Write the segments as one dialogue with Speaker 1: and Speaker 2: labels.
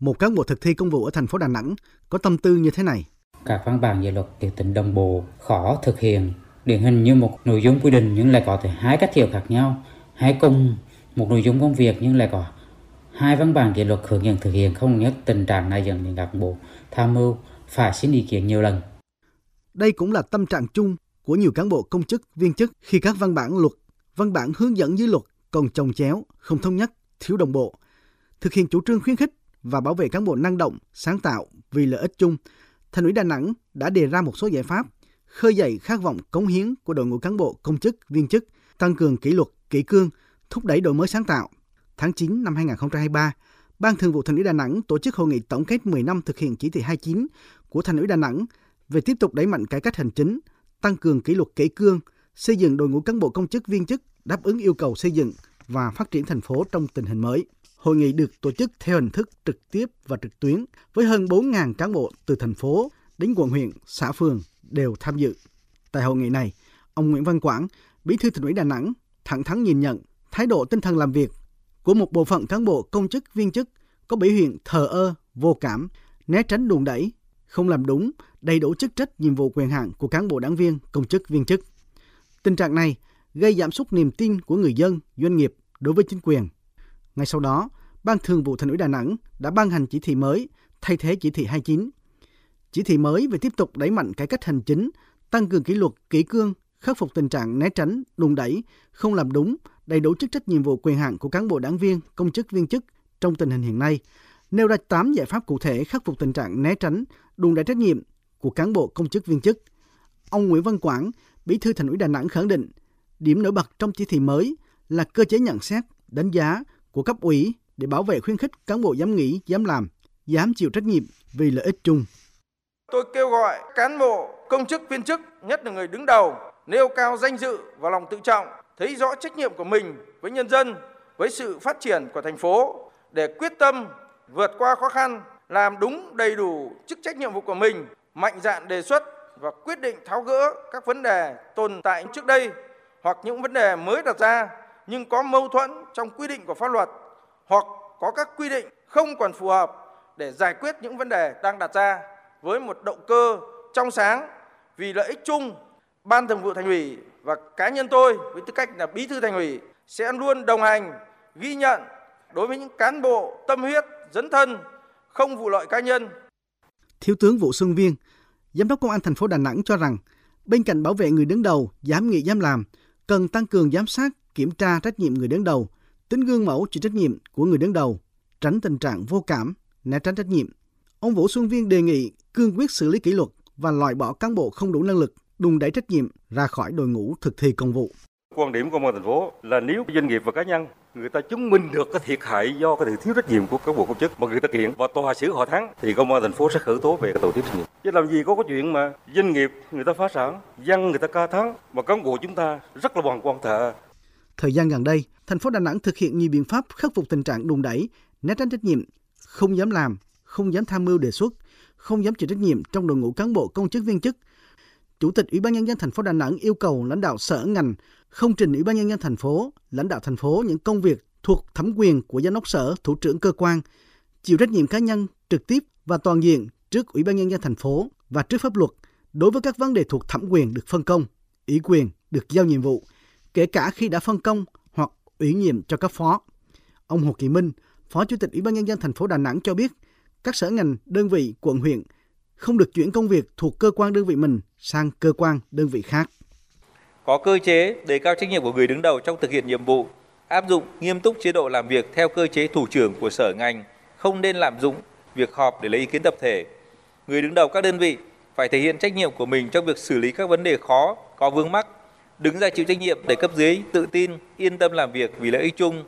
Speaker 1: một cán bộ thực thi công vụ ở thành phố Đà Nẵng có tâm tư như thế này.
Speaker 2: Các văn bản về luật tiểu tính đồng bộ khó thực hiện, điển hình như một nội dung quy định nhưng lại có thể hai cách hiểu khác nhau, hay cùng một nội dung công việc nhưng lại có hai văn bản về luật hướng dẫn thực hiện không nhất tình trạng này dẫn đến các bộ tham mưu phải xin ý kiến nhiều lần.
Speaker 1: Đây cũng là tâm trạng chung của nhiều cán bộ công chức, viên chức khi các văn bản luật, văn bản hướng dẫn dưới luật còn chồng chéo, không thống nhất, thiếu đồng bộ. Thực hiện chủ trương khuyến khích và bảo vệ cán bộ năng động, sáng tạo vì lợi ích chung, Thành ủy Đà Nẵng đã đề ra một số giải pháp khơi dậy khát vọng cống hiến của đội ngũ cán bộ công chức, viên chức, tăng cường kỷ luật, kỷ cương, thúc đẩy đổi mới sáng tạo. Tháng 9 năm 2023, Ban Thường vụ Thành ủy Đà Nẵng tổ chức hội nghị tổng kết 10 năm thực hiện chỉ thị 29 của Thành ủy Đà Nẵng về tiếp tục đẩy mạnh cải cách hành chính, tăng cường kỷ luật kỷ cương, xây dựng đội ngũ cán bộ công chức viên chức đáp ứng yêu cầu xây dựng và phát triển thành phố trong tình hình mới. Hội nghị được tổ chức theo hình thức trực tiếp và trực tuyến với hơn 4.000 cán bộ từ thành phố đến quận huyện, xã phường đều tham dự. Tại hội nghị này, ông Nguyễn Văn Quảng, Bí thư Thành ủy Đà Nẵng thẳng thắn nhìn nhận thái độ tinh thần làm việc của một bộ phận cán bộ công chức viên chức có biểu hiện thờ ơ, vô cảm, né tránh đùn đẩy, không làm đúng, đầy đủ chức trách nhiệm vụ quyền hạn của cán bộ đảng viên, công chức viên chức. Tình trạng này gây giảm sút niềm tin của người dân, doanh nghiệp đối với chính quyền. Ngay sau đó, Ban Thường vụ Thành ủy Đà Nẵng đã ban hành chỉ thị mới thay thế chỉ thị 29. Chỉ thị mới về tiếp tục đẩy mạnh cải cách hành chính, tăng cường kỷ luật, kỷ cương, khắc phục tình trạng né tránh, đùn đẩy, không làm đúng, đầy đủ chức trách nhiệm vụ quyền hạn của cán bộ đảng viên, công chức viên chức trong tình hình hiện nay, nêu ra 8 giải pháp cụ thể khắc phục tình trạng né tránh, đùn đẩy trách nhiệm của cán bộ công chức viên chức. Ông Nguyễn Văn Quảng, Bí thư Thành ủy Đà Nẵng khẳng định, điểm nổi bật trong chỉ thị mới là cơ chế nhận xét, đánh giá của cấp ủy để bảo vệ khuyến khích cán bộ dám nghĩ, dám làm, dám chịu trách nhiệm vì lợi ích chung.
Speaker 3: Tôi kêu gọi cán bộ, công chức, viên chức, nhất là người đứng đầu, nêu cao danh dự và lòng tự trọng, thấy rõ trách nhiệm của mình với nhân dân, với sự phát triển của thành phố để quyết tâm vượt qua khó khăn, làm đúng đầy đủ chức trách nhiệm vụ của mình, mạnh dạn đề xuất và quyết định tháo gỡ các vấn đề tồn tại trước đây hoặc những vấn đề mới đặt ra nhưng có mâu thuẫn trong quy định của pháp luật hoặc có các quy định không còn phù hợp để giải quyết những vấn đề đang đặt ra với một động cơ trong sáng vì lợi ích chung, ban thường vụ thành ủy và cá nhân tôi với tư cách là bí thư thành ủy sẽ luôn đồng hành, ghi nhận đối với những cán bộ tâm huyết, dấn thân, không vụ lợi cá nhân.
Speaker 1: Thiếu tướng vũ xuân viên, giám đốc công an thành phố đà nẵng cho rằng, bên cạnh bảo vệ người đứng đầu dám nghĩ dám làm, cần tăng cường giám sát kiểm tra trách nhiệm người đứng đầu tính gương mẫu chịu trách nhiệm của người đứng đầu tránh tình trạng vô cảm né tránh trách nhiệm ông vũ xuân viên đề nghị cương quyết xử lý kỷ luật và loại bỏ cán bộ không đủ năng lực đùn đẩy trách nhiệm ra khỏi đội ngũ thực thi công vụ.
Speaker 4: Quan điểm của công an thành phố là nếu doanh nghiệp và cá nhân người ta chứng minh được cái thiệt hại do cái thiếu trách nhiệm của cán bộ công chức mà người ta kiện và tòa xử họ thắng thì công an thành phố sẽ khởi tố về cái tội thiếu trách nhiệm. Chứ làm gì có cái chuyện mà doanh nghiệp người ta phá sản, dân người ta ca thắng mà cán bộ chúng ta rất là bằng quan thợ.
Speaker 1: Thời gian gần đây, thành phố Đà Nẵng thực hiện nhiều biện pháp khắc phục tình trạng đùn đẩy, né tránh trách nhiệm, không dám làm, không dám tham mưu đề xuất, không dám chịu trách nhiệm trong đội ngũ cán bộ công chức viên chức, Chủ tịch Ủy ban nhân dân thành phố Đà Nẵng yêu cầu lãnh đạo sở ngành không trình Ủy ban nhân dân thành phố, lãnh đạo thành phố những công việc thuộc thẩm quyền của giám đốc sở, thủ trưởng cơ quan, chịu trách nhiệm cá nhân trực tiếp và toàn diện trước Ủy ban nhân dân thành phố và trước pháp luật đối với các vấn đề thuộc thẩm quyền được phân công, ủy quyền được giao nhiệm vụ, kể cả khi đã phân công hoặc ủy nhiệm cho cấp phó. Ông Hồ Kỳ Minh, Phó Chủ tịch Ủy ban nhân dân thành phố Đà Nẵng cho biết, các sở ngành, đơn vị, quận huyện không được chuyển công việc thuộc cơ quan đơn vị mình sang cơ quan đơn vị khác.
Speaker 5: Có cơ chế đề cao trách nhiệm của người đứng đầu trong thực hiện nhiệm vụ, áp dụng nghiêm túc chế độ làm việc theo cơ chế thủ trưởng của sở ngành, không nên lạm dụng việc họp để lấy ý kiến tập thể. Người đứng đầu các đơn vị phải thể hiện trách nhiệm của mình trong việc xử lý các vấn đề khó, có vướng mắc, đứng ra chịu trách nhiệm để cấp dưới tự tin, yên tâm làm việc vì lợi ích chung.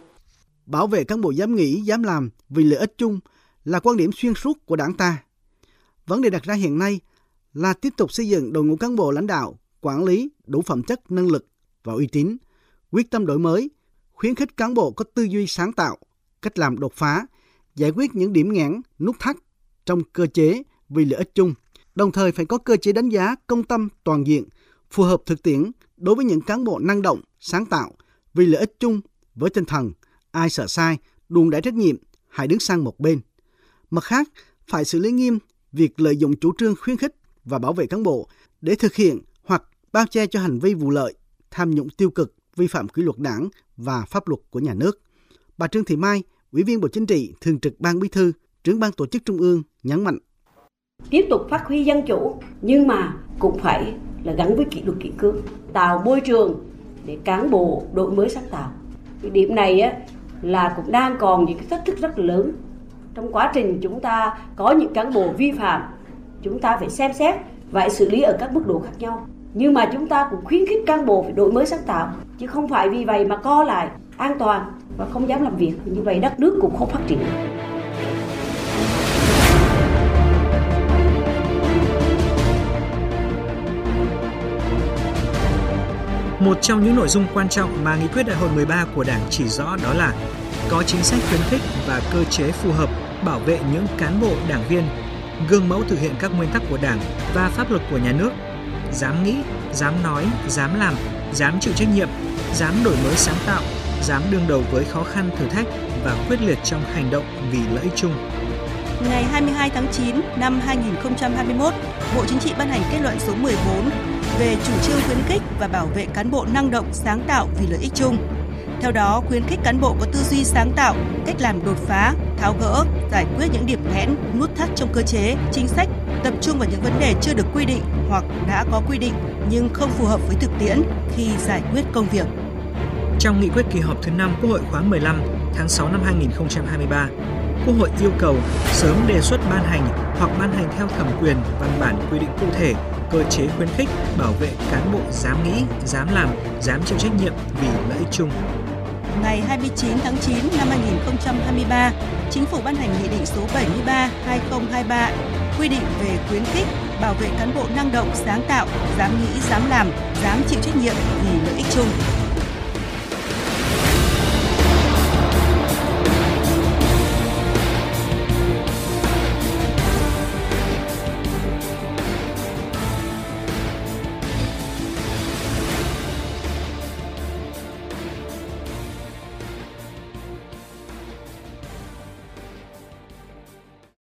Speaker 1: Bảo vệ cán bộ dám nghĩ, dám làm vì lợi ích chung là quan điểm xuyên suốt của đảng ta. Vấn đề đặt ra hiện nay là tiếp tục xây dựng đội ngũ cán bộ lãnh đạo, quản lý đủ phẩm chất, năng lực và uy tín, quyết tâm đổi mới, khuyến khích cán bộ có tư duy sáng tạo, cách làm đột phá, giải quyết những điểm nghẽn, nút thắt trong cơ chế vì lợi ích chung. Đồng thời phải có cơ chế đánh giá công tâm toàn diện, phù hợp thực tiễn đối với những cán bộ năng động, sáng tạo vì lợi ích chung với tinh thần ai sợ sai, đùn đẩy trách nhiệm, hãy đứng sang một bên. Mặt khác, phải xử lý nghiêm việc lợi dụng chủ trương khuyến khích và bảo vệ cán bộ để thực hiện hoặc bao che cho hành vi vụ lợi, tham nhũng tiêu cực, vi phạm kỷ luật đảng và pháp luật của nhà nước. Bà Trương Thị Mai, Ủy viên Bộ Chính trị, Thường trực Ban Bí thư, trưởng ban tổ chức Trung ương nhấn mạnh.
Speaker 6: Tiếp tục phát huy dân chủ nhưng mà cũng phải là gắn với kỷ luật kỷ cương, tạo môi trường để cán bộ đổi mới sáng tạo. Cái điểm này á, là cũng đang còn những cái thách thức rất lớn. Trong quá trình chúng ta có những cán bộ vi phạm chúng ta phải xem xét và xử lý ở các mức độ khác nhau. Nhưng mà chúng ta cũng khuyến khích cán bộ phải đổi mới sáng tạo chứ không phải vì vậy mà co lại an toàn và không dám làm việc. Như vậy đất nước cũng không phát triển.
Speaker 7: Một trong những nội dung quan trọng mà nghị quyết đại hội 13 của Đảng chỉ rõ đó là có chính sách khuyến khích và cơ chế phù hợp bảo vệ những cán bộ đảng viên gương mẫu thực hiện các nguyên tắc của Đảng và pháp luật của nhà nước, dám nghĩ, dám nói, dám làm, dám chịu trách nhiệm, dám đổi mới sáng tạo, dám đương đầu với khó khăn thử thách và quyết liệt trong hành động vì lợi ích chung.
Speaker 8: Ngày 22 tháng 9 năm 2021, Bộ Chính trị ban hành kết luận số 14 về chủ trương khuyến khích và bảo vệ cán bộ năng động, sáng tạo vì lợi ích chung. Theo đó, khuyến khích cán bộ có tư duy sáng tạo, cách làm đột phá, tháo gỡ, giải quyết những điểm nghẽn, nút thắt trong cơ chế, chính sách, tập trung vào những vấn đề chưa được quy định hoặc đã có quy định nhưng không phù hợp với thực tiễn khi giải quyết công việc.
Speaker 7: Trong nghị quyết kỳ họp thứ 5 Quốc hội khóa 15 tháng 6 năm 2023, Quốc hội yêu cầu sớm đề xuất ban hành hoặc ban hành theo thẩm quyền văn bản quy định cụ thể cơ chế khuyến khích bảo vệ cán bộ dám nghĩ, dám làm, dám chịu trách nhiệm vì lợi ích chung.
Speaker 8: Ngày 29 tháng 9 năm 2023, Chính phủ ban hành Nghị định số 73/2023 quy định về khuyến khích bảo vệ cán bộ năng động, sáng tạo, dám nghĩ, dám làm, dám chịu trách nhiệm vì lợi ích chung.